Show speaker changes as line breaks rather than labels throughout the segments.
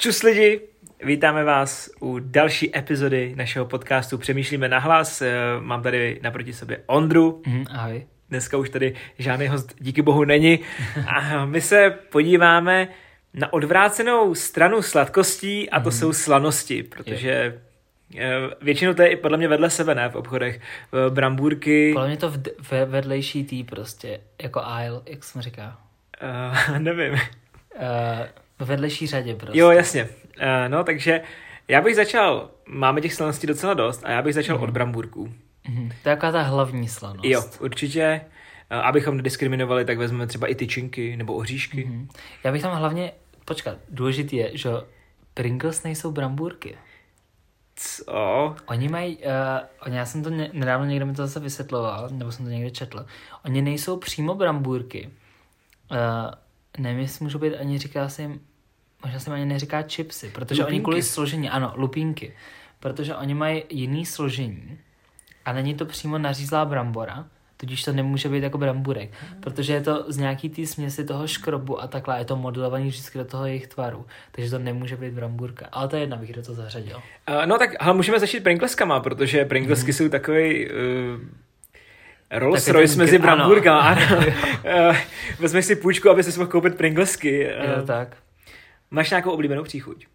Čus lidi, vítáme vás u další epizody našeho podcastu Přemýšlíme nahlas. Eh, Mám tady naproti sobě Ondru.
Mhm, ahoj.
Dneska už tady žádný host díky bohu není. A my se podíváme na odvrácenou stranu sladkostí a to jsou slanosti, protože eh, většinou to je i podle mě vedle sebe, ne, v obchodech. Brambůrky,
Podle mě to v, ve, vedlejší tý prostě, jako aisle, jak se říká.
uh, nevím.
Uh, vedlejší řadě prostě.
Jo, jasně. Uh, no, takže já bych začal, máme těch slaností docela dost a já bych začal od brambůrků.
Mhm. To je taková ta hlavní slanost.
Jo, určitě. Uh, abychom nediskriminovali, tak vezmeme třeba i tyčinky nebo oříšky.
Mhm. Já bych tam hlavně, počkat, důležitý je, že Pringles nejsou brambůrky.
Co?
Oni mají, uh, oni, já jsem to ně, nedávno někdo mi to zase vysvětloval, nebo jsem to někde četl. Oni nejsou přímo brambůrky. Uh, nevím, jestli můžu být ani říká se jim, možná se ani neříká chipsy, protože
Lupínky.
oni kvůli složení, ano, lupínky, protože oni mají jiný složení a není to přímo nařízlá brambora, tudíž to nemůže být jako bramburek, protože je to z nějaký té směsi toho škrobu a takhle, je to modelovaný vždycky do toho jejich tvaru, takže to nemůže být bramburka. Ale to je jedna, bych do toho zařadil.
Uh, no tak ale můžeme začít Pringleskama, protože Pringlesky jsou takový uh, Rolls
Takový
Royce mezi
ano.
Ano. uh, vezmeš si půjčku, aby si mohl koupit Pringlesky.
Jo,
Uh,
tak.
Máš nějakou oblíbenou příchuť?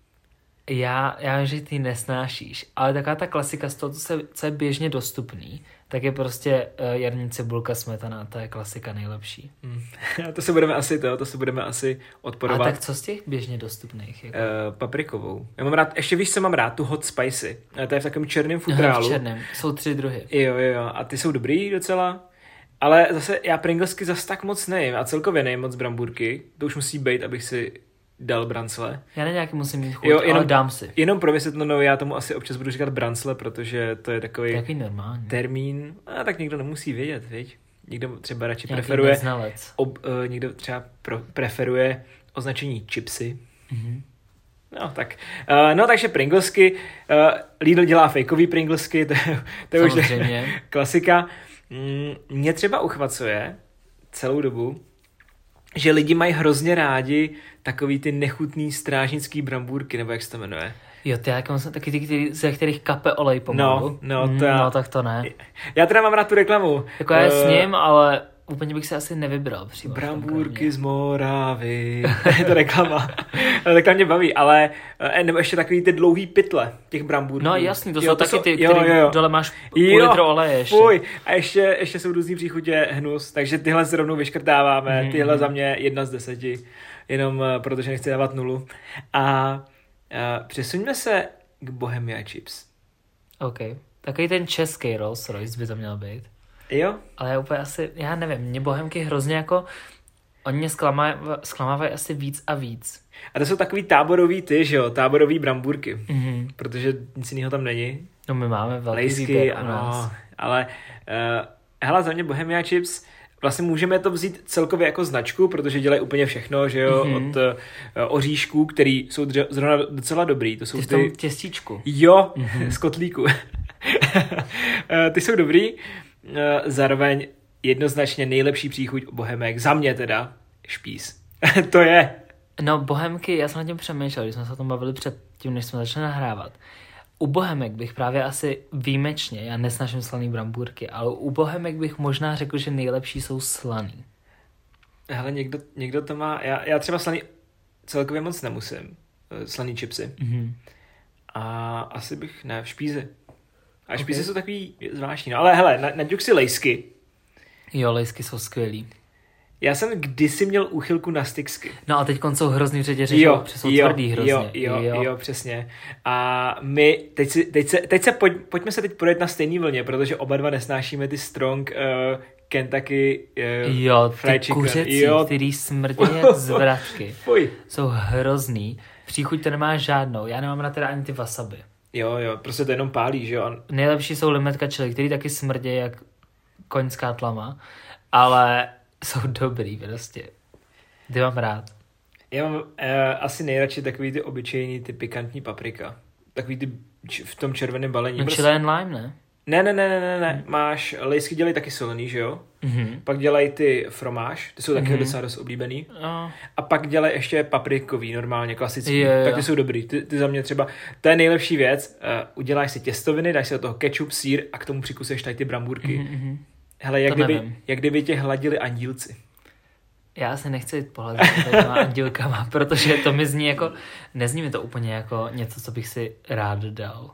Já, já vím, že ty nesnášíš, ale taková ta klasika z toho, co, se, co je běžně dostupný, tak je prostě uh, jarní cibulka smetana, to je klasika nejlepší.
Hmm. to se budeme asi to, to se budeme asi
A
odporovat.
tak co z těch běžně dostupných? Jako?
Uh, paprikovou. Já mám rád, ještě víš, co mám rád? Tu hot spicy. Uh, to je v takovém černém futrálu.
v černém. Jsou tři druhy.
Jo, jo, jo. A ty jsou dobrý docela. Ale zase já Pringlesky zas tak moc nejím a celkově nejím moc brambůrky. To už musí být, abych si dal brancle.
Já na nějaký musím mít chuť,
Jo, jenom-
ale dám si.
Jenom pro vysvětlenou, já tomu asi občas budu říkat brancle, protože to je takový
jaký normální.
termín. A tak někdo nemusí vědět, viď? Někdo třeba radši
Nějaký
preferuje, ob, uh, někdo třeba pro, preferuje označení chipsy.
Mhm.
No, tak. Uh, no, takže Pringlesky. Uh, Lidl dělá fejkový Pringlesky, to, je- to je už
Samozřejmě.
klasika. Mm, Mě třeba uchvacuje celou dobu, že lidi mají hrozně rádi takový ty nechutný strážnický brambůrky, nebo jak se to jmenuje.
Jo, ty jak jsem taky ty, který, ze kterých kape olej pomalu.
No, no,
Mm,
to já-
no, tak to ne.
Já teda mám rád tu reklamu.
Jako já s
Eh,
ním, ale úplně bych se asi nevybral přímo.
Brambůrky z Moravy. je to reklama. tak to mě baví, ale eh, nebo ještě takový ty dlouhý pytle těch brambůrků.
No jasný, to
Jo,
jsou taky ty,
jo,
který
jo, jo.
dole máš půl
Jo,
litru oleje ještě.
Fuj. A ještě, ještě jsou různý příchutě hnus, takže tyhle se rovnou vyškrtáváme.
Mhm,
Tyhle
mhm.
za mě jedna z deseti, jenom eh, protože nechci dávat nulu. A uh, přesuňme se k Bohemia Chips.
OK. Takový ten český Rolls Royce by to měl být.
Jo?
Ale já úplně asi, já nevím, mě bohemky hrozně jako, oni mě zklamávají, zklamávají asi víc a víc.
A to jsou takový táborový ty, že jo? Táborový brambůrky.
Mhm.
Protože nic jiného tam není.
No my máme velký
Lejsky,
výběr
ano.
nás.
Ale uh, hele, za mě Bohemia Chips, vlastně můžeme to vzít celkově jako značku, protože dělají úplně všechno, že jo?
Mhm.
Od uh, oříšků, který jsou dře- zrovna docela dobrý. To jsou
Ty
ty...
těstíčku.
Jo,
Mhm.
z kotlíku. Eh, ty jsou dobrý. Eh, Zároveň jednoznačně nejlepší příchuť bohemek, za mě teda, špís. to je.
No bohemky, já jsem nad tím přemýšlel, když jsme se o tom bavili před tím, než jsme začali nahrávat. U bohemek bych právě asi výjimečně, já nesnažím slaný brambůrky, ale u bohemek bych možná řekl, že nejlepší jsou slaný.
Hele, někdo, někdo to má, já, já třeba slaný celkově moc nemusím, eh, slaný chipsy.
Mhm.
A asi bych, ne, v špízi. A
Ok.
špízy jsou takový zvláštní. No ale hele, na, naďuk si lejsky.
Jo, lejsky jsou skvělý.
Já jsem kdysi měl úchylku na sticksky.
No a teď jsou hrozný že protože jsou tvrdý hrozně.
Jo, jo, jo, jo, přesně. A my, teď, si, teď se, teď se pojď, pojďme se teď projet na stejný vlně, protože oba dva nesnášíme ty strong uh, Kentucky uh,
Jo, ty
fried chicken.
kuřecí,
Jo.
který smrdí jak zvratky,
Fuj.
jsou hrozný. Příchuť to nemá žádnou. Já nemám na teda ani ty wasabi.
Jo, jo, prostě to jenom pálí, že jo. A
Nejlepší jsou limetka chili, který taky smrdí jak koňská tlama, ale jsou dobrý prostě. Ty mám rád.
Já mám uh, asi nejradši takový ty obyčejný, ty pikantní paprika. Takový ty č- v tom červeném balení.
No
Prostě-
chili and lime, ne?
Ne, ne, ne, ne, ne, ne. máš, lejsky dělají taky solený, že jo?
Mhm.
Pak dělají ty fromáž, ty jsou taky
Mhm.
docela dost oblíbený.
No,
A pak dělají ještě paprikový, normálně, klasický.
Jo.
Tak ty jsou dobrý. Ty, ty za mě třeba, to je nejlepší věc, uh, uděláš si těstoviny, dáš si do toho ketchup, sír a k tomu přikuseš tady ty brambůrky.
mhm, mhm.
Hele, jak
To
kdyby,
nevím.
jak kdyby tě hladili andílci.
Já se nechci jít pohledat s těma andílkama, protože to mi zní jako, nezní mi to úplně jako něco, co bych si rád dal.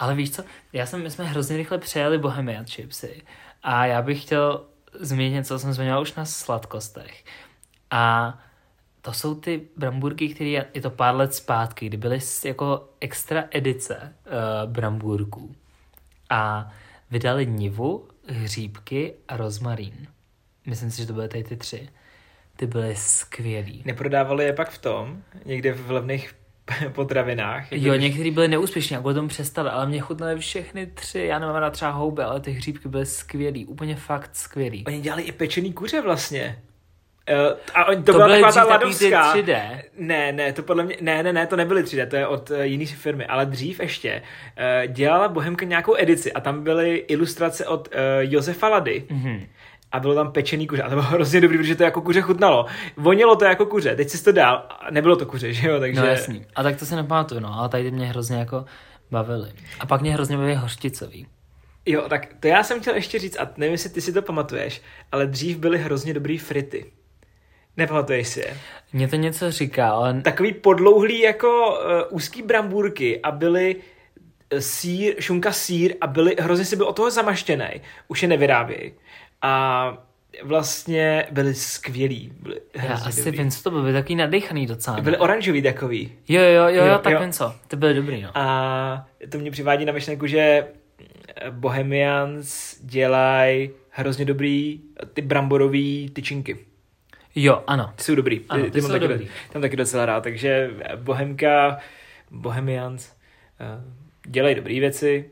Ale víš co, já jsem, my jsme hrozně rychle přejeli Bohemian chipsy a já bych chtěl zmínit něco, co jsem zmiňoval už na sladkostech. A to jsou ty bramburky, které je to pár let zpátky, kdy byly jako extra edice uh, brambůrků. A vydali nivu, hříbky a rozmarín. Myslím si, že to byly tady ty tři. Ty byly skvělý.
Neprodávali je pak v tom, někde v levných potravinách. jako
Jo,
když-
některý byly neúspěšní a tomu přestali, ale mě chutnaly všechny tři. Já nemám rád třeba houby, ale ty hříbky byly skvělý, úplně fakt skvělý.
Oni dělali i pečený kuře vlastně. Uh, a oni, to,
To
byla
byly
taková ta ladovská.
3D.
Ne, ne, to podle mě, ne, ne, ne, to nebyly 3D, to je od uh, jiné firmy, ale dřív ještě uh, dělala Bohemka nějakou edici a tam byly ilustrace od uh, Josefa Lady
Mhm.
A bylo tam pečený kuře a to bylo hrozně dobrý, protože to jako kuře chutnalo. Vonilo to jako kuře, teď si to dál a nebylo to kuře, že jo, takže...
No jasný. A tak to se nepamatuju, no, ale tady ty mě hrozně jako bavily. A pak mě hrozně bavily hořčicový.
Jo, tak to já jsem chtěl ještě říct, a nevím, jestli ty si to pamatuješ, ale dřív byly hrozně dobrý frity. Nepamatuješ si je?
Mně to něco říká, ale
Takový podlouhlý jako uh, úzký brambůrky a byly eh, sír, šunka sír a byly, hrozně si byl od toho zamaštěný. Už je nevyrábějí. A vlastně byly skvělí. Byly
já asi
dobrý.
vím, co to bylo, byly takový nadechaný docela. ne?
Byly oranžový takový.
Jo, jo, jo, jo, tak
jo.
vím co. Ty byly dobrý, no.
A to mě přivádí na myšlenku, že eh, Bohemians dělají hrozně dobrý eh, ty bramborový tyčinky.
Jo, ano.
Ty jsou dobrý.
Ano, ty
mám
jsou
taky,
dobrý.
Tam taky docela rád, takže Bohemka, Bohemians eh, dělají dobré věci.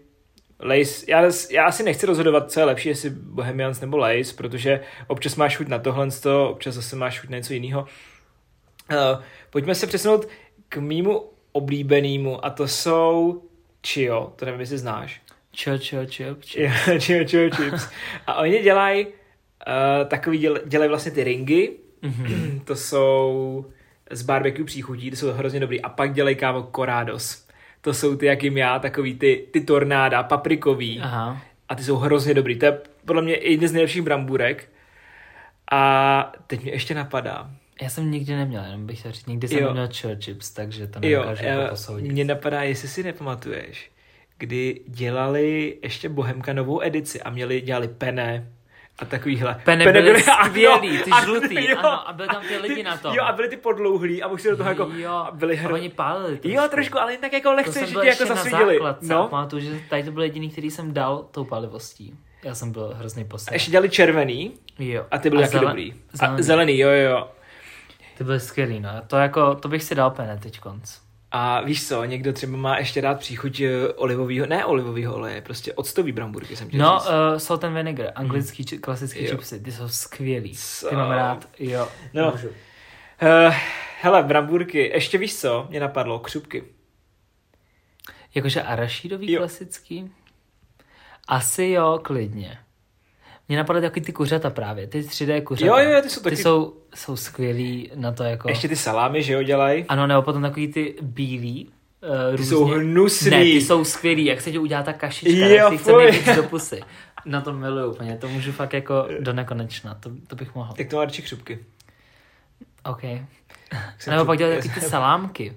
Lace, já, já asi nechci rozhodovat, co je lepší, jestli Bohemians nebo Lace, protože občas máš chuť na tohle, občas zase máš chuť na něco jiného. Uh, pojďme se přesunout k mýmu oblíbenému a to jsou Chio, to nevím, jestli znáš.
Čo, čo.
Jo, Chio, Chio Chips. A oni dělají uh, takový, děl, dělají vlastně ty ringy,
Mhm.
to jsou z barbecue příchutí, ty jsou hrozně dobrý. A pak dělají kámo korádos. To jsou ty, jak jim já, takový ty, ty tornáda, paprikový.
Aha.
A ty jsou hrozně dobrý. To je podle mě jeden z nejlepších brambůrek. A teď mě ještě napadá.
Já jsem nikdy neměl, jenom bych chtěl říct, nikdy jsem
Jo.
neměl chill chips, takže to
Jo,
nedokážu
eh,
jako posoudit.
mě napadá, jestli si nepamatuješ, kdy dělali ještě Bohemka novou edici a měli, dělali pene a takovýhle.
Pene byly
ano,
skvělý, ty žlutý,
jo.
ano, a byly tam ty lidi
Ty-
na tom.
Jo, a byly ty podlouhlý a už si do toho jako,
jo,
a byly
a
hro...
oni pálili trošku.
Jo, trošku, ale jen tak jako
To
lehce, že ti jako
ještě na
zasvědili.
základce a
No,
pamatuju, že tady to byl jediný, který jsem dal tou palivostí. Já jsem byl hrozný
a
posel.
ještě dělali červený
Jo.
a ty byly taky
zele-
dobrý.
Zelený.
A zelený, jo, jo, jo.
Ty byly skvělý, no. To jako, to bych si dal pene teď konc.
A víš co, někdo třeba má ještě rád příchuť eh, olivového, ne olivového oleje, prostě octový bramburky jsem chtěl
No,
říct.
uh, salt and vinegar, anglický, či, klasický
Jo.
chipsy, ty jsou skvělý.
Co?
Ty mám rád, jo.
No.
Můžu.
Uh, hele, bramburky, ještě víš co, mě napadlo, křupky.
Jakože arašídový
Jo.
klasický? Asi jo, klidně. Mě napadaly takový ty kuřata právě, ty 3D kuřata.
Jo, jo, ty jsou taky-
Ty jsou, jsou skvělý na to jako...
Ještě ty salámy, že jo, dělají.
Ano, nebo potom takový ty bílý. Uh,
Ty jsou hnusný.
Ne, ty jsou skvělý, jak se ti udělá ta kašička,
Jo,
jak nejvíc do pusy. Na to miluju úplně, to můžu fakt jako do nekonečna, to, to bych mohl.
Tak to má radši křupky.
OK.
jsem
Nebo pak dělat taky ty salámky.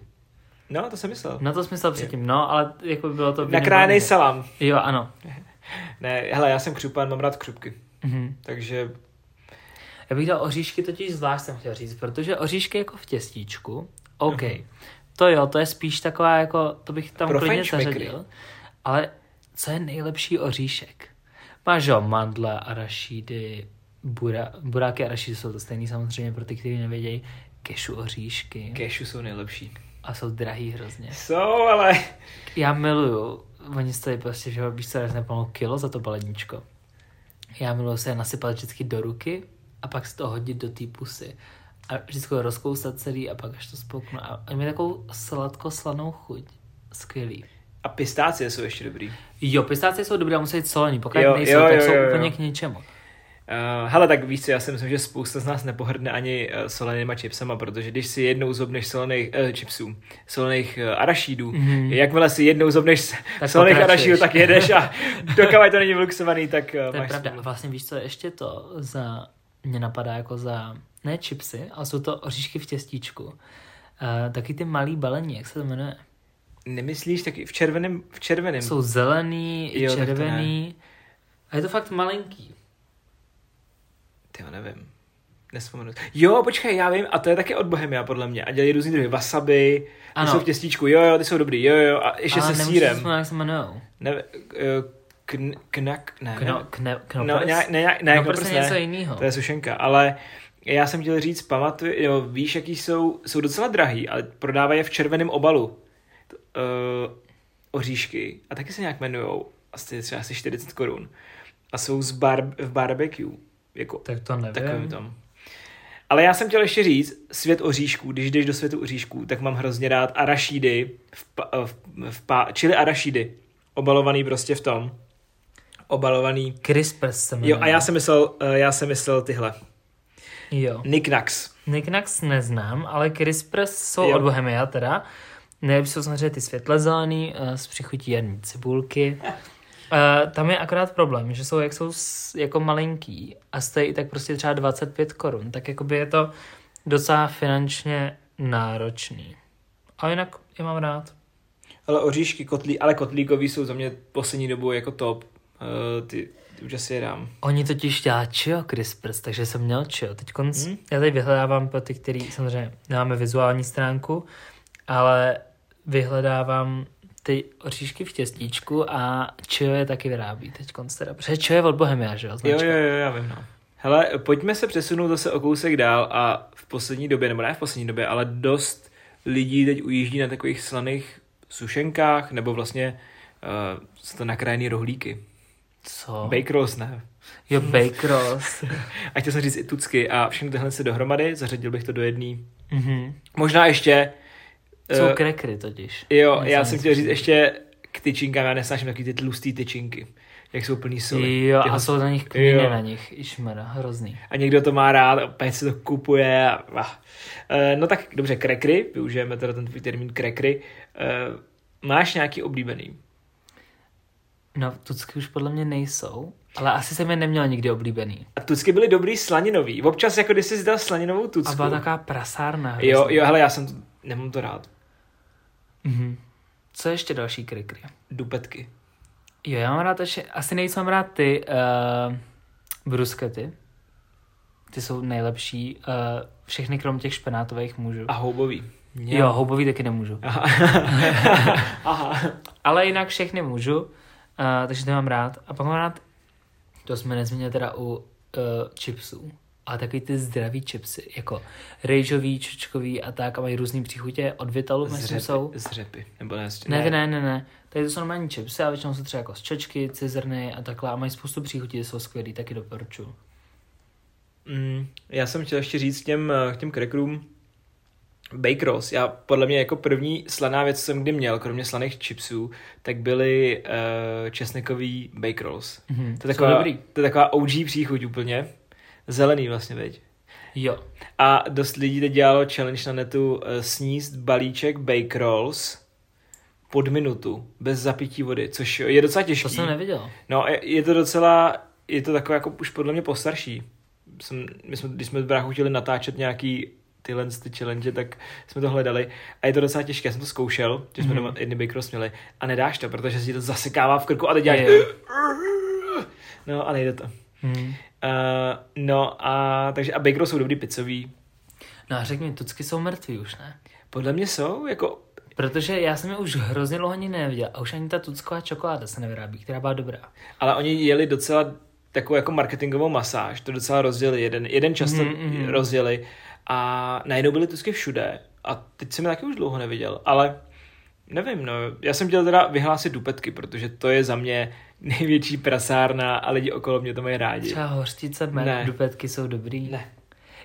No, to jsem myslel.
Na to smysl předtím, no, ale jako by bylo to...
Nakrájený salám.
Jo, ano.
Ne, hele, já jsem křupan, mám rád křupky.
Mhm.
Takže
Já bych dal oříšky totiž zvlášť jsem chtěl říct, protože oříšky jako v těstíčku, OK.
Mhm.
To jo, to je spíš taková jako, to bych tam
Pro
klidně zařadil. Ale co je nejlepší oříšek? Máš jo, mandle, arašídy, bura, buráky a arašídy jsou to stejný samozřejmě pro ty, kteří nevědějí. Kešu oříšky
kešu jsou nejlepší.
a jsou drahý hrozně.
Jsou, ale...
Já miluju, oni stojí prostě, že víš co, já pomalu kilo za to baledničko. Já miluju se je nasypat vždycky do ruky a pak si to hodit do té pusy. A vždycky ho rozkousat celý a pak až to spolknu. A a mě takovou sladko-slanou chuť. Skvělý.
A pistácie jsou ještě dobrý.
Jo, pistácie jsou dobré, musí být solení, pokud
Jo,
nejsou,
jo,
tak
jo,
jsou
jo, jo.
úplně k ničemu.
Uh, hele, tak víš co, já si myslím, že spousta z nás nepohrdne ani uh, solenýma chipsama, protože když si jednou zobneš solených uh, chipsů, solených uh, arašídů,
Mhm.
mm-hmm. jakmile si jednou zobneš
Tak
solených
pokračuješ.
arašídů, tak jedeš a dokud to není vluxovaný, tak uh,
To je
máš
pravda. A
smůlu.
vlastně víš, co je ještě to za, mě napadá jako za, ne chipsy, ale jsou to oříšky v těstíčku. Uh, taky ty malý balení, jak se to jmenuje?
Nemyslíš taky v červeném, v červeném?
Jsou zelený,
Jo,
červený. A je to fakt malinký.
Ty nevím. Nespomenu. Jo, počkej, já vím, a to je taky od Bohemia, podle mě. A dělají různý druhy wasabi, ty
Ano.
jsou v těstíčku, jo, jo, ty jsou dobrý, jo, jo, a ještě
Ale
se sírem.
vzpomenout, jak se jmenujou.
Ne, eh, kn, knak, ne,
Kno,
ne,
kne,
no,
knopers?
ne, ne, ne,
něco
ne.
jiného.
To je sušenka, ale já jsem chtěl říct, pamatuj, jo, víš, jaký jsou, jsou docela drahý, ale prodávají je v červeném obalu. Uh, oříšky. A taky se nějak jmenujou. Asi třeba asi 40 korun. A jsou z bar, v barbecue. Jako
Tak to nevím.
takovým tom. Ale já jsem chtěl ještě říct, svět oříšků, když jdeš do světu oříšků, tak mám hrozně rád arašídy, v, pa, v, v, pa, čili arašídy, obalovaný prostě v tom, obalovaný.
Crispers se jmenuje.
Jo, a já jsem myslel, eh, já jsem myslel tyhle.
Jo.
Knickknacks.
Knickknacks neznám, ale Crispers jsou
Jo.
od Bohemia teda. Nejlepší jsou samozřejmě ty světle zelený, eh, s přichutí jarní cibulky. Uh, tam je akorát problém, že jsou, jak jsou jako malinký a stojí tak prostě třeba 25 korun, tak jakoby je to docela finančně náročný. A jinak je mám rád.
Ale oříšky, kotlí, ale kotlíkový jsou za mě poslední dobou jako top. Uh, ty, ty už asi je dám.
Oni totiž dělá Chio Crispers, takže jsem měl Chio. Teď konc,
hmm.
já tady vyhledávám pro ty, který samozřejmě nemáme vizuální stránku, ale vyhledávám ty oříšky v těstíčku a Chio je taky vyrábí teď teda. Protože Chio je od Bohemia, že jo?
Jo,
Značka.
jo, jo, já vím, no. Hele, pojďme se přesunout zase o kousek dál a v poslední době, nebo ne v poslední době, ale dost lidí teď ujíždí na takových slaných sušenkách, nebo vlastně uh, jsou to nakrájený rohlíky.
Co?
Bake rolls, ne.
jo, Bake Rolls.
A chtěl jsem říct i tucky a všechny tyhle se dohromady, zařadil bych to do jedný.
mhm.
Možná ještě...
Jsou
eh,
krekry totiž.
Jo,
Něco
já jsem chtěl říct ještě k tyčinkám, já nesnáším takový ty tlustý tyčinky, jak jsou plný soli.
Jo,
Tyhle-
a jsou na nich kmíny na nich. Išmera, hrozný.
a někdo to má rád, opět se to kupuje. A. E, no tak dobře, krekry, využijeme teda ten tvůj termín krekry. E, máš nějaký oblíbený?
No, tucky už podle mě nejsou, ale asi jsem je neměl nikdy oblíbený.
A tucky byly dobrý slaninový. Občas, jako když jsi dal slaninovou
A
tucku.
byla taková prasárna.
Jo,
hrozný.
jo, hele, já jsem, to, nemám to rád.
Mhm. Co je ještě další krikry?
Dupetky.
Jo, já mám rád ještě, asi nejvíc mám rád ty uh, bruskety. Ty jsou nejlepší. Uh, všechny krom těch špenátových můžu.
A houbový. Mě-
Jo, houbový taky nemůžu.
Aha. Aha.
Ale jinak všechny můžu, uh, takže to mám rád. A pak mám rád, to jsme nezmínili teda u uh, chipsů, ale takový ty zdravý chipsy, jako rejžový, čočkový a tak, a mají různý příchutě od Vitalu, myslím, jsou.
z řepy. Nebo ne,
Ne, ne, ne, ne. Tady to jsou normální chipsy a většinou jsou třeba jako z čočky, cizrny a takhle a mají spoustu příchutí, jsou skvělý, taky doporučuji.
Mm, já jsem chtěl ještě říct k těm, eh, k těm crackerům Bake Rolls. Já podle mě jako první slaná věc, co jsem kdy měl, kromě slaných chipsů, tak byly uh, česnekový Bake Rolls.
Mhm,
To je, taková,
dobrý.
to je taková OG příchuť úplně. Zelený vlastně, veď.
Jo.
A dost lidí teď dělalo challenge na netu uh, sníst balíček Bake Rolls pod minutu, bez zapití vody, což je docela těžký.
To jsem neviděl.
No, je, je to docela, je to takové jako už podle mě postarší. Jsem, my jsme, když jsme s bráchou chtěli natáčet nějaký tyhle ty challenge, tak jsme to hledali a je to docela těžké. Já jsem to zkoušel, že jsme
Mhm.
mm-hmm. doma jedny Bake Rolls měli a nedáš to, protože si to zasekává v krku a teď děláš... No a nejde to.
Hmm.
Uh, no a takže a Bake Rolls jsou dobrý pizzový.
No a řekni tucky jsou mrtví už, ne?
Podle mě jsou, jako
Protože já jsem je už hrozně dlouho ani neviděl a už ani ta tucková čokoláda se nevyrábí, která byla dobrá.
Ale oni jeli docela takovou jako marketingovou masáž, to docela rozdělili, jeden, jeden čas to
Mhm, mhm.
rozdělili a najednou byly tusky všude a teď jsem je taky už dlouho neviděl, ale nevím, no, já jsem chtěl teda vyhlásit dupetky, protože to je za mě největší prasárna a lidi okolo mě to mají rádi.
Třeba hořtice
Ne.
med, dupetky jsou dobrý.
Ne.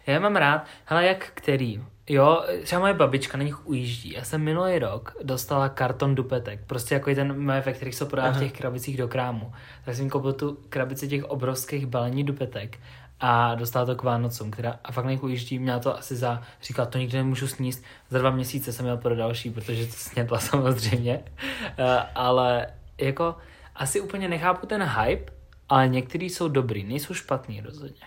Já je mám rád, hele jak který. Jo, třeba moje babička na nich ujíždí. Já jsem minulý rok dostala karton dupetek, prostě jako ten moje, ve kterých se prodá v těch krabicích do krámu. Tak jsem koupil tu krabici těch obrovských balení dupetek a dostala to k Vánocům, která a fakt na nich ujíždí, měla to asi za, říkala, to nikdy nemůžu sníst, za dva měsíce jsem měl pro další, protože to snědla samozřejmě, uh, ale jako asi úplně nechápu ten hype, ale některý jsou dobrý, nejsou špatný rozhodně.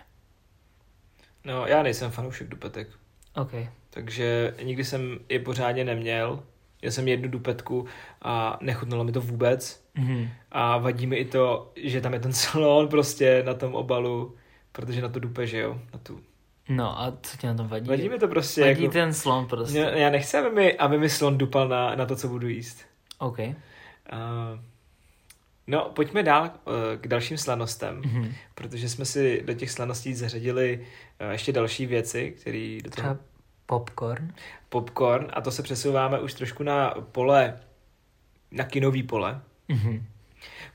No, já nejsem fanoušek dupetek.
OK.
Takže nikdy jsem je pořádně neměl. Já jsem jednu dupetku a nechutnalo mi to vůbec.
Mhm.
A vadí mi i to, že tam je ten salon prostě na tom obalu, protože na to dupe, že jo, na tu.
No a co ti na tom vadí?
Vadí mi to prostě
vadí
jako...
ten slon prostě.
Já, já nechci, aby mi, aby mi slon dupal na, na to, co budu jíst.
OK.
Uh, no, pojďme dál uh, k dalším slanostem,
Mhm.
protože jsme si do těch slaností zařadili uh, ještě další věci, které do toho
Třeba popcorn.
popcorn a to se přesouváme už trošku na pole, na kinový pole,
Mhm.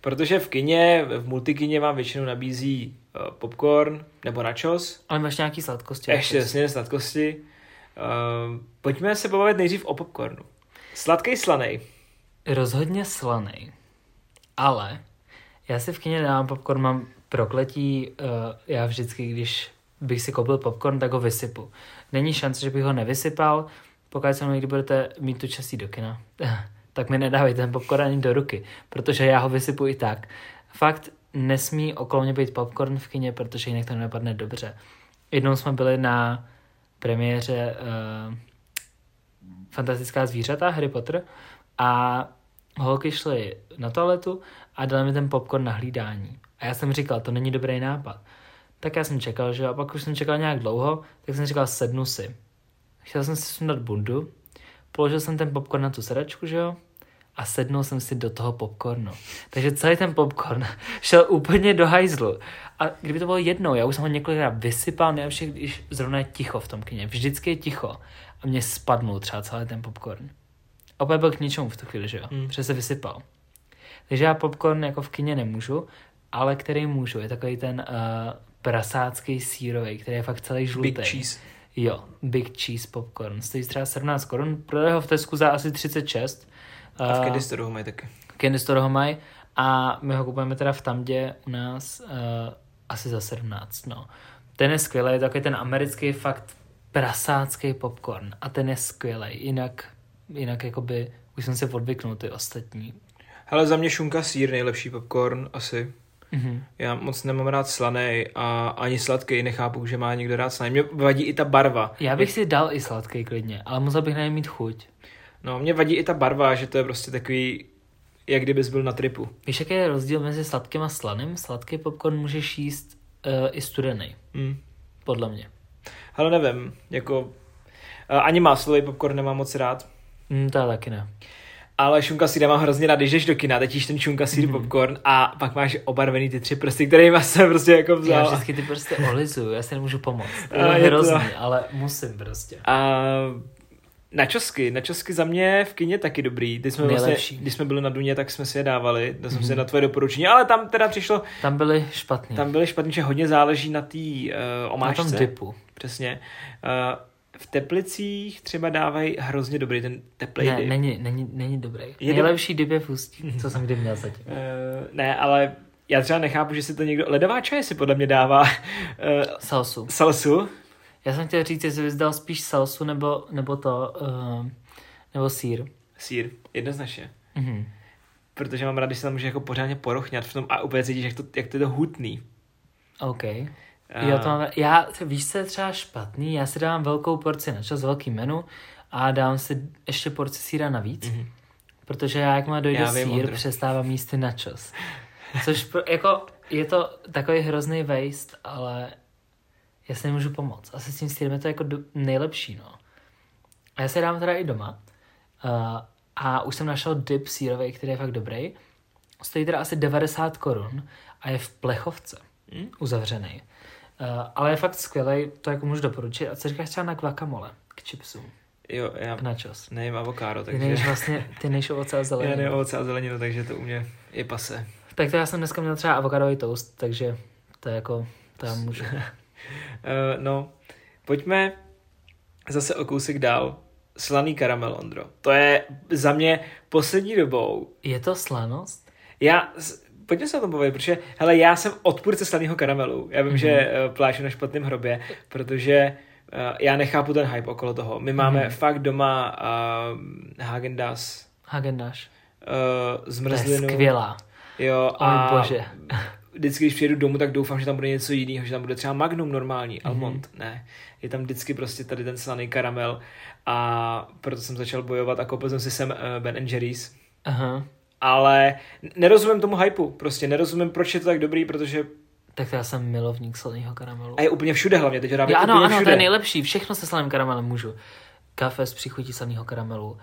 Protože v kině, v multikině vám většinou nabízí uh, popcorn nebo nachos,
Ale máš nějaký sladkosti.
ještě jasně sladkosti. Uh, pojďme se pobavit nejdřív o popcornu. Sladký slanej.
Rozhodně slaný. Ale já si v kině dávám popcorn, mám prokletí, uh, já vždycky, když bych si koupil popcorn, tak ho vysypu. Není šance, že bych ho nevysypal, pokud se mnou někdy budete mít tu časí do kina, tak mi nedávejte ten popcorn ani do ruky, protože já ho vysypu i tak. Fakt nesmí okolo mě být popcorn v kině, protože jinak to nepadne dobře. Jednou jsme byli na premiéře uh, Fantastická zvířata, Harry Potter, a holky šly na toaletu a dali mi ten popcorn na hlídání. A já jsem říkal, to není dobrý nápad. Tak já jsem čekal, že a pak už jsem čekal nějak dlouho, tak jsem říkal, sednu si. Chtěl jsem si sundat bundu, položil jsem ten popcorn na tu sedačku, že jo, a sednul jsem si do toho popcornu. Takže celý ten popcorn šel úplně do hajzlu. A kdyby to bylo jednou, já už jsem ho několikrát vysypal, nejlepší, když zrovna je ticho v tom kyně. Vždycky je ticho. A mě spadnul třeba celý ten popcorn. A opět byl k ničemu v tu chvíli, že jo? Hmm. Protože se vysypal. Takže já popcorn jako v kině nemůžu, ale který můžu, je takový ten uh, prasácký sírový, který je fakt celý žlutý.
Big cheese.
Jo, Big Cheese Popcorn. Stojí třeba 17 korun, prodají ho v Tesku za asi 36.
A v
Eh,
Candy Store ho mají taky.
Candy Store ho mají a my ho kupujeme teda v Tamdě u nás uh, asi za 17, no. Ten je skvělý, je takový ten americký fakt prasácký popcorn a ten je skvělý, jinak, jinak jakoby už jsem si odvyknul ty ostatní.
Hele, za mě šunka sír nejlepší popcorn asi.
Mhm.
Já moc nemám rád slaný a ani sladký, nechápu, že má někdo rád slaný. Mě vadí i ta barva.
Já bych si dal i sladký klidně, ale musel bych na něj mít chuť.
No, mě vadí i ta barva, že to je prostě takový, jak kdybys byl na tripu.
Víš, jaký je rozdíl mezi sladkým a slaným? Sladký popcorn můžeš jíst uh, i studený,
Hm.
podle mě.
Ale nevím, jako... a Ani máslový popcorn nemám moc rád.
Mm, to taky ne.
Ale šunka síra mám hrozně rád, když jdeš do kina, teď jíš ten šunka sír
Mhm.
popcorn a pak máš obarvený ty tři prsty, kterými jsem prostě jako
Já
vzal.
vždycky ty prostě olizuju, já si nemůžu pomoct. To je
je to-
hrozný, ale musím prostě.
A načosky, načosky za mě v kině taky dobrý. Když jsme, vlastně,
Nejlepší.
když jsme byli na Duně, tak jsme si je dávali, to jsem
Mhm.
si na tvoje doporučení, ale tam teda přišlo,
Tam byly špatný.
tam byly špatný, že hodně záleží na té uh,
na
omáčce.
tom dipu.
Přesně. Uh, v Teplicích třeba dávají hrozně dobrý ten teplý
Ne,
dip.
není, není, není dobrý.
Je
Nejlepší dip je v ústí, co jsem kdy měl zatím.
Uh, ne, ale já třeba nechápu, že si to někdo... Ledová čaje si podle mě dává uh,
Salsu.
salsu.
Já jsem chtěl říct, jestli bys dal spíš salsu nebo, nebo to, uh, nebo sír.
Sír, jednoznačně.
Mhm.
Protože mám rád, když se tam může jako pořádně porochňat v tom a úplně cítíš, jak to, jak to je to hutný.
OK.
A-
Jo, to mám, já, víš, co je třeba špatný? Já si dávám velkou porci na čas, velký menu a dám si ještě porci síra navíc,
Mhm.
protože já, jak má dojde
Já vím,
sír,
Ondro.
přestávám jíst ty načos. Což pro, jako, je to takový hrozný waste, ale já si nemůžu pomoct. Asi s tím sírem je to jako do, nejlepší, no. A já si dám teda i doma. Uh, a už jsem našel dip sírový, který je fakt dobrý. Stojí teda asi 90 korun a je v plechovce
Hm?
uzavřený. Uh, ale je fakt skvělý, to jako můžu doporučit. A co říkáš třeba na guacamole, k chipsům,
Jo, já
k nachos?
nejím avokádo,
Ty
takže...
nejsi vlastně, ty nejsi ovoce a
Já
zelenina.
nejím ovoce a zeleninu, takže to u mě je pase.
Tak to já jsem dneska měl třeba avokadový toast, takže to je jako, to já můžu.
Uh, no, pojďme zase o kousek dál, slaný karamel, Ondro. To je za mě poslední dobou.
Je to slanost?
Já, pojďme se o tom bavit, protože, hele, já jsem odpůrce slaného karamelu. Já vím, mm-hmm. že uh, pláču na špatném hrobě, protože uh, já nechápu ten hype okolo toho. My máme mm-hmm. fakt doma uh, Hagendas,
Hagendáš.
uh,
To je
zmrzlinu.
skvělá.
Jo,
Oj
a
bože.
vždycky, když přijedu domů, tak doufám, že tam bude něco jiného, že tam bude třeba Magnum normální,
Mhm.
Almond. Ne, je tam vždycky prostě tady ten slaný karamel a proto jsem začal bojovat a koupil jsem si sem uh, Ben Jerry's.
Aha.
Ale nerozumím tomu hypeu, prostě nerozumím, proč je to tak dobrý, protože
Tak to já jsem milovník slaného karamelu.
a je úplně všude hlavně, teď ho
Já, ano, ano,
všude.
to je nejlepší. Všechno se slaným karamelem můžu. Kafe s příchutí slaného karamelu. Uh,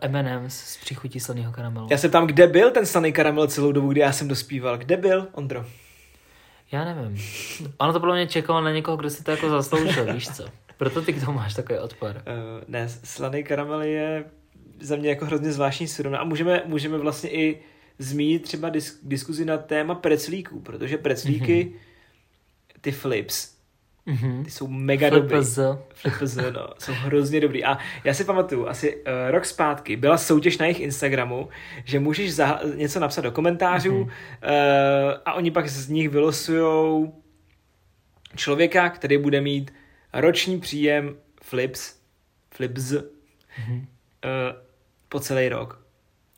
M&M's s příchutí slaného karamelu.
Já se ptám, kde byl ten slaný karamel celou dobu, kdy já jsem dospíval. Kde byl, Ondro?
Já nevím. Ono to podle mě čekalo na někoho, kdo si to jako zasloužil, víš co? Proto ty k tomu máš takový odpor.
Uh, ne, slaný karamel je za mě jako hrozně zvláštní surovina a můžeme, můžeme vlastně i zmínit třeba dis- diskuzi na téma preclíků, protože preclíky, mm-hmm. ty flips,
Mhm.
ty jsou mega dobrý.
FLPZ.
FlipZ, no, jsou hrozně dobrý. A já si pamatuju, asi uh, rok zpátky byla soutěž na jejich Instagramu, že můžeš za- něco napsat do komentářů
Mhm.
uh, a oni pak z nich vylosujou člověka, který bude mít roční příjem Flips, Flips
Mhm.
uh, po celý rok.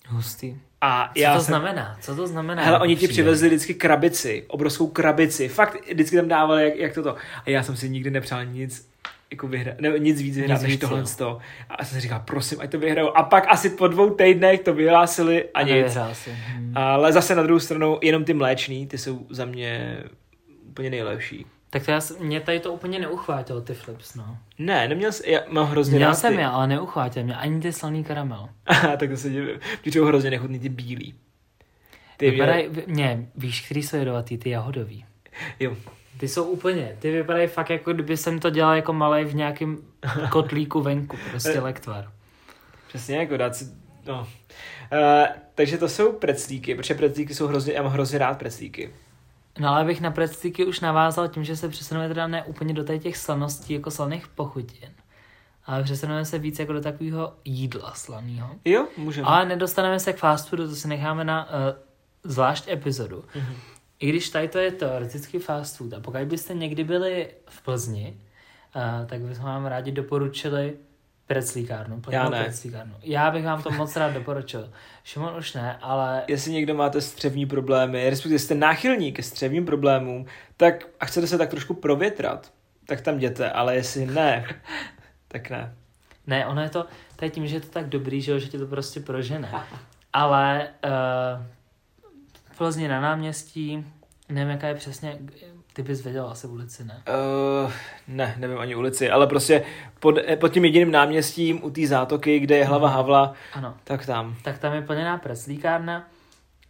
Hustý.
A
Co
já
to
jsem,
znamená? Co to znamená?
Hele, oni ti přivezli vždycky krabici, obrovskou krabici. Fakt, vždycky tam dávali, jak, jak toto. A já jsem si nikdy nepřál nic jako vyhrát, ne, nic víc vyhrát
Nic
než tohle toho. A já jsem si říkal, prosím, ať to vyhrajou. A pak asi po dvou týdnech to vyhlásili a,
A
nic.
si. Hm.
Ale zase na druhou stranu, jenom ty mléčný, ty jsou za mě úplně nejlepší.
Tak to já, mě tady to úplně neuchvátilo, ty flips, no.
Ne, neměl jsem, já mám hrozně
Měl jsem
ty.
je, ale neuchvátil mě ani ty slaný karamel.
tak to se divím. Jsou hrozně nechutný, ty bílý. Ty
Vypadají, vy- ne, víš, který jsou jedovatý, ty jahodový.
Jo.
Ty jsou úplně, ty vypadají fakt jako kdyby jsem to dělal jako malej v nějakém kotlíku venku, prostě lektvar.
Přesně, jako dát si, no. Uh, takže to jsou preclíky, protože preclíky jsou hrozně, já mám hrozně rád preclíky.
No ale bych na preclíky už navázal tím, že se přesuneme teda ne úplně do těch slaností jako slaných pochutin, ale přesuneme se víc jako do takového jídla slaného.
Jo, můžeme.
Ale nedostaneme se k fast foodu, to si necháme na uh, zvlášť epizodu.
Mhm.
I když tady to je teoreticky fast food a pokud byste někdy byli v Plzni, uh, tak bychom vám rádi doporučili preclíkárnu.
Já ne.
Preclíkárnu. Já bych vám to moc rád doporučil. Šimon už ne, ale
Jestli někdo máte střevní problémy, respektive jste náchylní ke střevním problémům, tak a chcete se tak trošku provětrat, tak tam jděte, ale jestli ne, tak ne.
ne, ono je to, to je tím, že je to tak dobrý, že, jo, že tě to prostě prožene. Ale uh, v Plzni na náměstí, nevím, jaká je přesně, ty bys věděl asi ulici, ne?
Uh, ne, nevím ani ulici, ale prostě pod, pod tím jediným náměstím u té zátoky, kde je hlava Havla,
Ano.
tak tam.
tak tam je plněná preclíkárna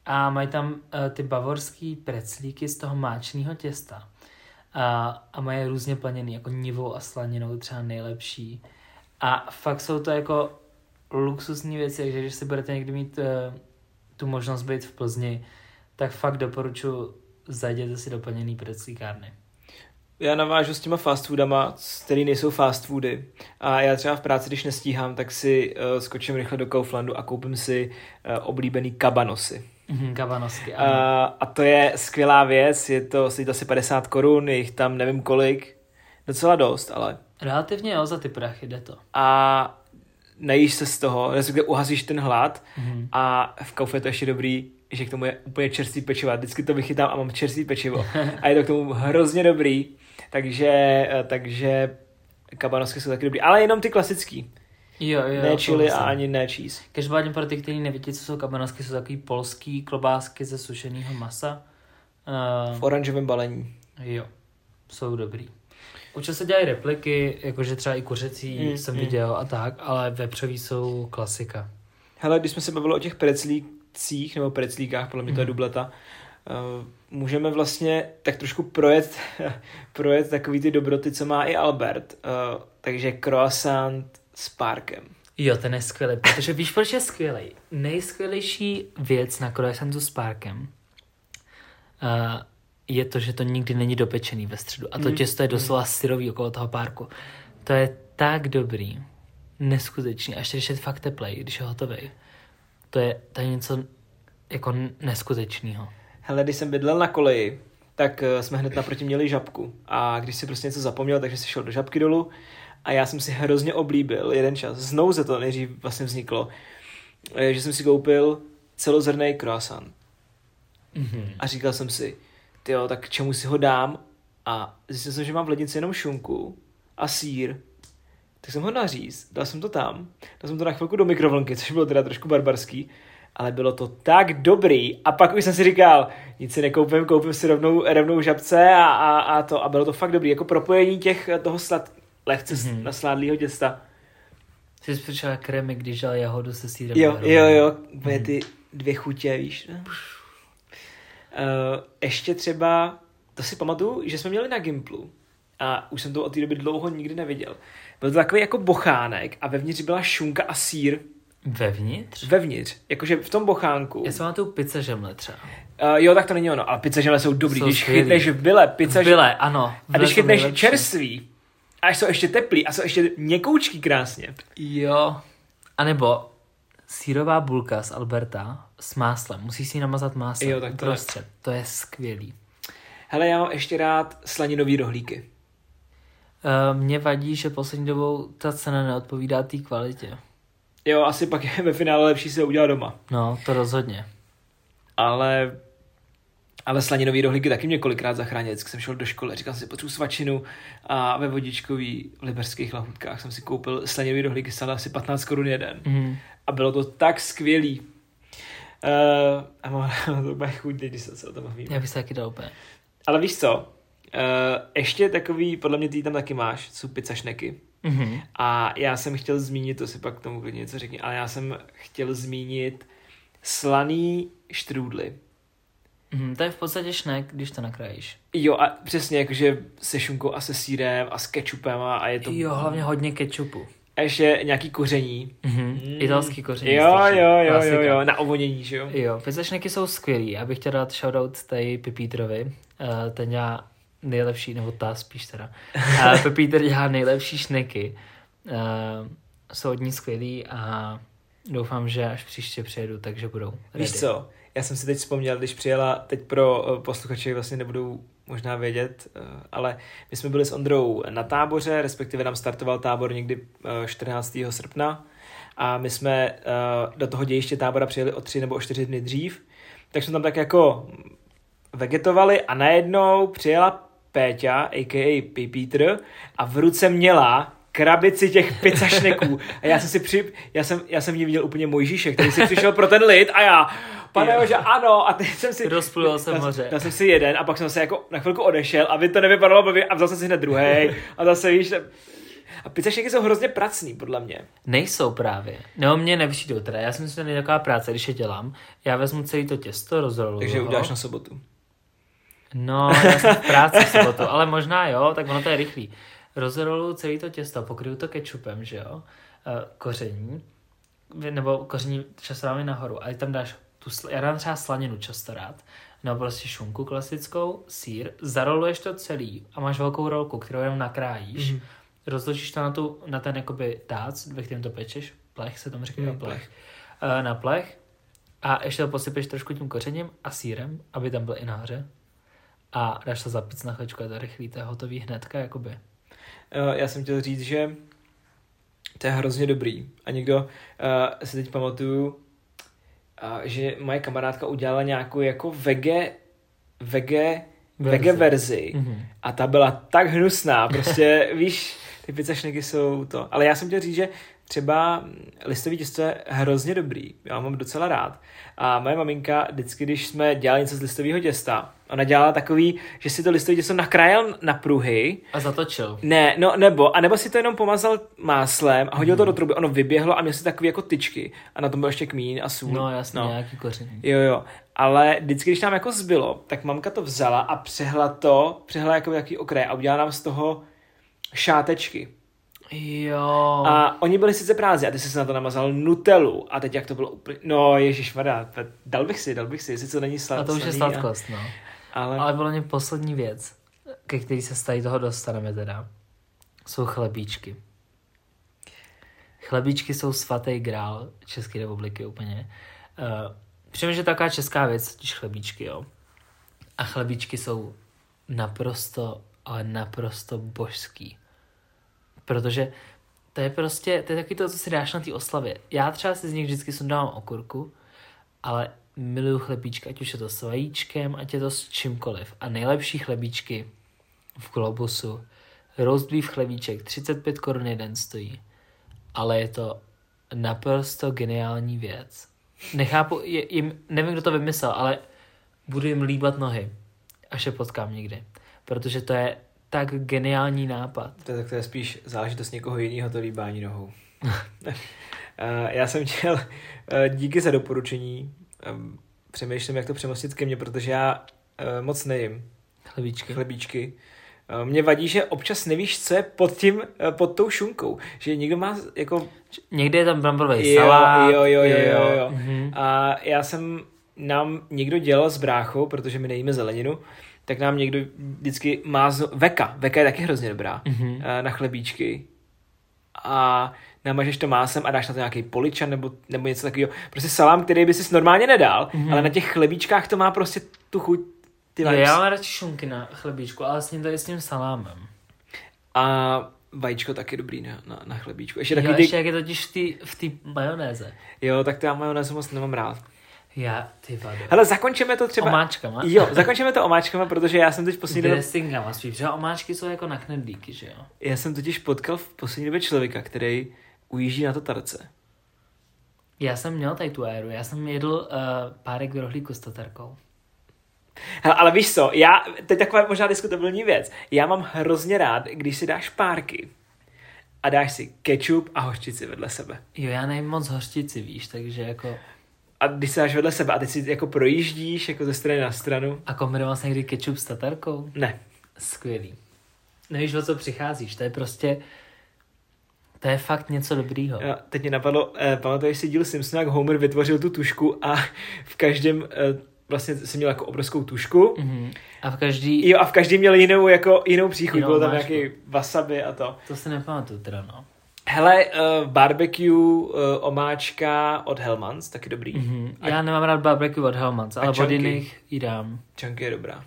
a mají tam uh, ty bavorský preclíky z toho máčného těsta. A, a mají různě plněný, jako nivou a slaninou třeba nejlepší. A fakt jsou to jako luxusní věci, takže když si budete někdy mít uh, tu možnost být v Plzni, tak fakt doporučuji zajděte si do plněný preclíkárny.
Já navážu s těma fast foodama, který nejsou fast foody. A já třeba v práci, když nestíhám, tak si uh, skočím rychle do Kauflandu a koupím si uh, oblíbený kabanosy.
Mhm, Kavanosky,
Uh, a to je skvělá věc, je to, stojí to asi 50 korun, je jich tam nevím kolik, docela dost, ale.
Relativně jo, za ty prachy jde to.
A najíš se z toho, respektive uhasíš ten hlad
Mhm.
a v kaufu je to ještě dobrý, že k tomu je úplně čerstvý pečivo. Vždycky to vychytám a mám čerstvý pečivo. A je to k tomu hrozně dobrý, takže, eh, takže kabanosky jsou taky dobrý. Ale jenom ty klasický.
Jo, jo,
ne chili a ani ne cheese.
Každopádně pro ty, kteří nevědí, co jsou kabanosky, jsou takový polský klobásky ze sušeného masa.
V
Uh,
oranžovém balení.
jo, jsou dobrý. Určitě se dělají repliky, jakože třeba i kuřecí
Mm,
jsem
mm.
viděl a tak, ale vepřový jsou klasika.
Hele, když jsme se bavili o těch preclících, nebo preclíkách, podle mě to je
Mhm.
dubleta, uh, můžeme vlastně tak trošku projet, projet takový ty dobroty, co má i Albert. Uh, takže croissant s párkem.
Jo, ten je skvělý, protože víš, proč je skvělý? Nejskvělejší věc na croissantu s párkem uh, je to, že to nikdy není dopečený ve středu. A to
Mm,
těsto je doslova syrový okolo toho párku. To je tak dobrý. Neskutečný. A ještě když je fakt teplej, když je hotový. To je, to je něco jako neskutečného.
Hele, když jsem bydlel na koleji, tak uh, jsme hned naproti měli žabku. A když si prostě něco zapomněl, takže si šel do žabky dolů. A já jsem si hrozně oblíbil jeden čas. Znovu se to nejdřív vlastně vzniklo, eh, že jsem si koupil celozrný croissant.
Mm-hmm.
A říkal jsem si, jo, tak čemu si ho dám? A zjistil jsem, že mám v lednici jenom šunku a sír. Tak jsem ho naříz, dal jsem to tam, dal jsem to na chvilku do mikrovlnky, což bylo teda trošku barbarský, ale bylo to tak dobrý. A pak už jsem si říkal, nic si nekoupím, koupím si rovnou, rovnou žabce a, a, a, to. A bylo to fakt dobrý, jako propojení těch, toho slad, lehce mm-hmm. nasládlého těsta.
Jsi přišel krémy, když dal jahodu se sírem.
Jo, jo, jo, mm-hmm. ty dvě chutě, víš. Ne? Uh, ještě třeba, to si pamatuju, že jsme měli na Gimplu a už jsem to od té doby dlouho nikdy neviděl. Byl to takový jako bochánek a vevnitř byla šunka a sír.
Vevnitř?
Vevnitř, jakože v tom bochánku.
Já jsem mám tu pizza žemle třeba.
Uh, jo, tak to není ono, ale pizza žemle jsou dobrý. Jsou když skvělý. chytneš v byle, pizza
v byle, ano.
V a když chytneš nejlepší. čerství, a jsou ještě teplý a jsou ještě měkoučky krásně.
Jo. A nebo sírová bulka z Alberta s máslem. Musíš si ji namazat máslem jo, tak to. Je. To je skvělý.
Hele, já mám ještě rád slaninový rohlíky.
Uh, mě vadí, že poslední dobou ta cena neodpovídá té kvalitě.
Jo, asi pak je ve finále lepší si ho udělat doma.
No, to rozhodně.
Ale ale slaninový rohlíky taky mě kolikrát zachránil. Vždycky jsem šel do školy, říkal jsem si, potřebuji svačinu a ve vodičkový v liberských lahutkách jsem si koupil slaninový rohlíky, stále asi 15 korun jeden.
Mm.
A bylo to tak skvělý. Uh, a mám to bude chuť, když se o tom bavíme.
Já bych se taky dal úplně.
Ale víš co, uh, ještě takový, podle mě ty tam taky máš, jsou pizza šneky.
Mm-hmm.
A já jsem chtěl zmínit, to si pak k tomu klidně něco řekni, ale já jsem chtěl zmínit slaný štrůdly.
Mm, to je v podstatě šnek, když to nakrájíš.
Jo, a přesně, jakože se šunkou a se sírem a s kečupem a, a je to...
Jo, hlavně hodně kečupu.
A ještě nějaký koření.
Mm-hmm. Mm. Italský koření.
Jo, jo, jo, jo, jo, na ovonění, že jo?
Jo, pizzašneky jsou skvělý. Já bych chtěl dát shoutout tady Pipítrovi. Uh, ten dělá nejlepší, nebo ta spíš teda. Uh, Pepíter dělá nejlepší šneky. Uh, jsou od ní skvělý a doufám, že až příště přijedu, takže budou ready.
Víš co, já jsem si teď vzpomněl, když přijela, teď pro eh, posluchače vlastně nebudou možná vědět, eh, ale my jsme byli s Ondrou na táboře, respektive nám startoval tábor někdy 14. Eh, srpna a my jsme do toho dějiště tábora přijeli o tři nebo o čtyři dny dřív, tak jsme tam tak jako vegetovali a najednou přijela Péťa, a.k.a. Peter, a v ruce měla krabici těch pizzašneků. A já jsem si při... Já jsem, já jsem v ní viděl úplně Mojžíšek, který si přišel pro ten lid a já, pane že ano, a teď jsem si...
Rozplul jsem moře.
Dal jsem si jeden a pak jsem se jako na chvilku odešel, aby to nevypadalo blbě a vzal jsem si hned druhý a zase víš, a pizzašneky jsou hrozně pracný, podle mě.
Nejsou právě. No, mě nepřijdou teda. Já si myslím, že to taková práce, když je dělám. Já vezmu celý to těsto, rozroluju
Takže uděláš na sobotu.
No, já jsem v práci v sobotu, ale možná jo, tak ono to je rychlý rozroluju celý to těsto, pokryju to kečupem, že jo, eh, koření, nebo koření často dáme nahoru, a tam dáš tu, já dám třeba slaninu často rád, nebo prostě šunku klasickou, sír, zaroluješ to celý a máš velkou rolku, kterou jenom nakrájíš, mm-hmm. rozložíš to na, tu, na ten jakoby tác, ve kterém to pečeš, plech se tomu říká, mm, plech. plech. Uh, na plech a ještě to posypeš trošku tím kořením a sírem, aby tam byl i nahoře a dáš to zapít na chvíličku, je to rychlý, to je hotový hnedka, jakoby.
Eh, já jsem chtěl říct, že to je hrozně dobrý. A někdo, uh, si teď pamatuju, uh, že moje kamarádka udělala nějakou jako vege, vege, verzi. vege verzi mm-hmm. a ta byla tak hnusná, prostě víš, ty pizzašneky jsou to. Ale já jsem chtěl říct, že třeba listový těsto je hrozně dobrý, já mám docela rád. A moje maminka vždycky, když jsme dělali něco z listového těsta, ona dělala takový, že si to listové těsto nakrájel na pruhy.
A zatočil.
Ne, no nebo, a nebo si to jenom pomazal máslem a hodil hmm. to do truby, ono vyběhlo a měl si takový jako tyčky a na tom byl ještě kmín a sůl.
No jasně, no. nějaký koření.
Jo, jo. Ale vždycky, když nám jako zbylo, tak mamka to vzala a přehla to, přehla jako jaký okraj a udělala nám z toho šátečky.
Jo.
A oni byli sice prázdní a ty jsi na to namazal Nutelu a teď jak to bylo úplně, no ježiš, dal bych si, dal bych si, jestli to není sladkost.
A to už je sladkost, a... no. Ale... Ale bylo mě poslední věc, ke který se z tady toho dostaneme teda, jsou chlebíčky. Chlebíčky jsou svatý grál České republiky úplně. Uh, Přijím, že taková česká věc, totiž chlebíčky, jo. A chlebíčky jsou naprosto, ale naprosto božský. Protože to je prostě, to je taky to, co si dáš na té oslavě. Já třeba si z nich vždycky sundávám okurku, ale miluju chlebíčky, ať už je to s vajíčkem, ať je to s čímkoliv. A nejlepší chlebíčky v Globusu, roast beef chlebíček, 35 korun jeden stojí. Ale je to naprosto geniální věc. Nechápu, je, jim, nevím, kdo to vymyslel, ale budu jim líbat nohy, až je potkám někdy. Protože to je tak geniální nápad.
To je, to je spíš záležitost někoho jiného, to líbání nohou. Eh, já jsem chtěl, eh, díky za doporučení, ehm, přemýšlím, jak to přemostit ke mně, protože já eh, moc nejím
Chlebíčky.
chlebíčky. Mě vadí, že občas nevíš, co je pod tím, pod tou šunkou. Že někdo má jako...
Někde je tam bramborový salát.
Jo, jo, jo, jo, jo. jo.
Mhm.
A já jsem, nám někdo dělal s bráchou, protože my nejíme zeleninu, tak nám někdo vždycky má z... Veka. Veka je taky hrozně dobrá
Mhm.
eh, na chlebíčky. A namažeš to másem a dáš na to nějaký poličan nebo, nebo něco takového. Prostě salám, který by si normálně nedal,
Mhm.
ale na těch chlebíčkách to má prostě tu chuť. Ty vibes.
já mám radši šunky na chlebíčku, ale s ním tady s tím salámem.
A vajíčko taky dobrý na, na, na chlebíčku. Ještě
Jo, ještě
ty...
jak je totiž v té v té majonéze.
Jo, tak to já majonézu moc nemám rád.
Já, ty vado.
Hele, zakončíme to třeba...
Omáčkama?
Jo, zakončíme to omáčkama, protože já jsem teď poslední době...
Dressingama spíš, že omáčky jsou jako na knedlíky, že jo?
Já jsem totiž potkal v poslední době člověka, který ujíždí na tatarce.
Já jsem měl tady tu éru, já jsem jedl uh, párek v rohlíku s tatarkou.
Hele, ale víš co, já, to je taková možná diskutabilní věc. Já mám hrozně rád, když si dáš párky a dáš si ketchup a hořčici vedle sebe.
Jo, já nejím moc hořčici, víš, takže jako...
A když se dáš vedle sebe a teď si jako projíždíš jako ze strany na stranu.
A kombinoval jsem někdy ketchup s tatarkou?
Ne.
Skvělý. Nevíš, o co přicházíš, to je prostě... To je fakt něco dobrýho.
A teď mě napadlo, eh, pamatuješ si díl Simpsona, jak Homer vytvořil tu tušku a v každém eh, vlastně si měl jako obrovskou tušku.
Mhm. A v každý...
Jo, a v každém měl jinou, jako, jinou příchuť.
Jinou
Bylo tam nějaký wasabi a to.
To si nepamatuju teda, no.
Hele, uh, barbecue uh, omáčka od Hellmans, taky dobrý.
Mhm. Já nemám rád barbecue od Hellmans, ale od jiných ji dám.
Chunky je dobrá.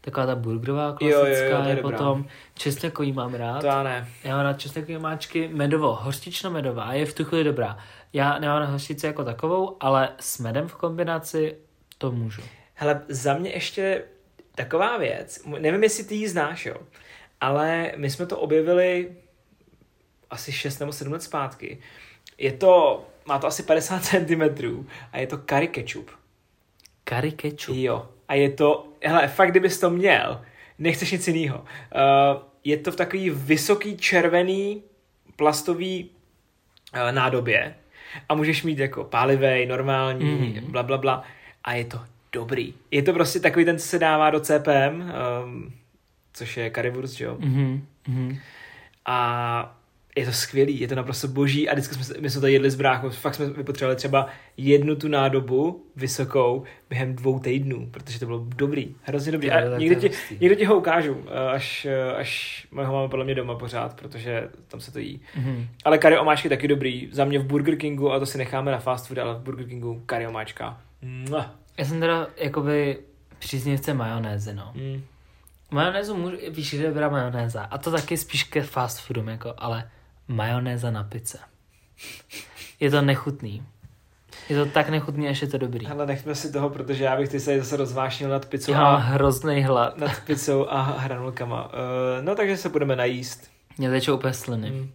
Taková ta burgerová
jo,
klasická
jo, to je
je
dobrá.
potom. Česnekový mám rád.
To já ne.
Já mám rád česnekový máčky, medovo, hořčično medová je v tu chvíli dobrá. Já nemám rád hořčici jako takovou, ale s medem v kombinaci to můžu.
Hele, za mě ještě taková věc, nevím, jestli ty ji znáš, jo, ale my jsme to objevili asi 6 nebo 7 let zpátky. Je to, má to asi 50 cm a je to curry ketchup.
Curry ketchup.
Jo. A je to, hele, fakt kdybys to měl, nechceš nic jiného. Uh, je to v takový vysoký červený plastový uh, nádobě a můžeš mít jako pálivej, normální, mm. bla, bla, bla. A je to dobrý. Je to prostě takový ten, co se dává do CPM, um, což je currywurst, jo.
Mhm, mhm.
A je to skvělý, je to naprosto boží a vždycky jsme, my jsme to jedli s bráchou, fakt jsme vypotřebovali třeba jednu tu nádobu vysokou během dvou týdnů, protože to bylo dobrý, hrozně dobrý. A někdy ti, někdy ti ho ukážu, eh, až, eh, až ho máme podle mě doma pořád, protože tam se to jí.
Mhm.
Ale curry omáčky taky dobrý, za mě v Burger Kingu, a to si necháme na fast food, ale v Burger Kingu curry omáčka. Mua.
Já jsem teda jakoby příznivce majonézy, no.
Mm.
Majonézu můžu, víš, kde je dobrá majonéza. A to taky spíš ke fast foodům, jako, ale majonéza na pice. Je to nechutný. Je to tak nechutný, až je to dobrý.
Hele, nechme si toho, protože já bych ty se zase rozvášnil nad pizzou
Já mám
a,
hrozný hlad.
nad pizzou a hranulkama. Uh, no takže se budeme najíst.
Mě tečou úplně sliny.
Mm.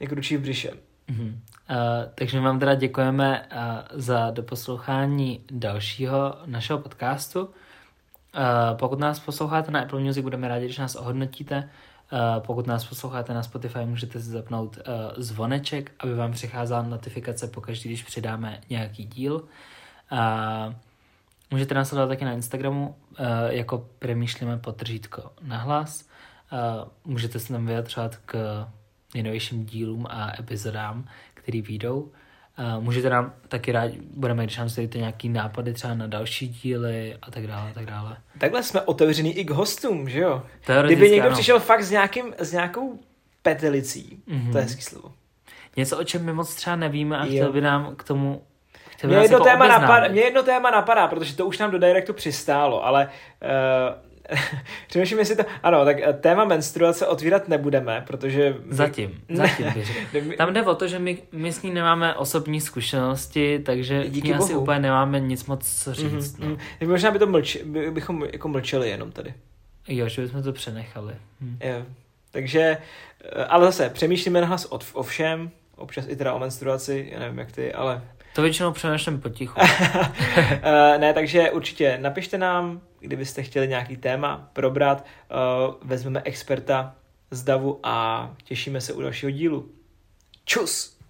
Jako ručí v břiše.
Mhm. Uh, takže vám teda děkujeme uh, za doposlouchání dalšího našeho podcastu. Uh, pokud nás posloucháte na Apple Music, budeme rádi, když nás ohodnotíte. Uh, pokud nás posloucháte na Spotify, můžete si zapnout uh, zvoneček, aby vám přicházela notifikace pokaždý, když přidáme nějaký díl. Uh, můžete nás sledovat taky na Instagramu, jako přemýšlíme potržítko na hlas. Můžete se tam vyjadřovat k nejnovějším dílům a epizodám, který vyjdou. Můžete nám taky rád, budeme, když nám sledujete nějaký nápady třeba na další díly a tak dále, a tak dále.
Takhle jsme otevřený i k hostům, že jo? Kdyby někdo
ano.
přišel fakt s, nějakým, s nějakou petelicí,
Mhm.
to je hezký slovo.
něco, o čem my moc třeba nevíme a
Jo.
chtěl by nám k tomu
Mě jedno,
jako
téma
obeznámit.
napadá, mě jedno téma napadá, protože to už nám do directu přistálo, ale uh, přemýšlím, jestli to... Ano, tak eh, téma menstruace otvírat nebudeme, protože...
Zatím, zatím řekl.
Ne,
Tam jde o to, že my, my s ní nemáme osobní zkušenosti, takže
Díky
ní asi
bohu.
úplně nemáme nic moc co říct.
Mhm,
no.
mhm. Tak Možná by to mlč, by, bychom jako mlčeli jenom tady.
Jo, že bychom to přenechali. Hm.
Jo. Takže, eh, ale zase, přemýšlíme nahlas o, o všem, občas i teda o menstruaci, já nevím jak ty, ale
To většinou přenešem potichu.
Eh, ne, takže určitě napište nám, kdybyste chtěli nějaký téma probrat, uh, vezmeme experta z DAVu a těšíme se u dalšího dílu. Čus!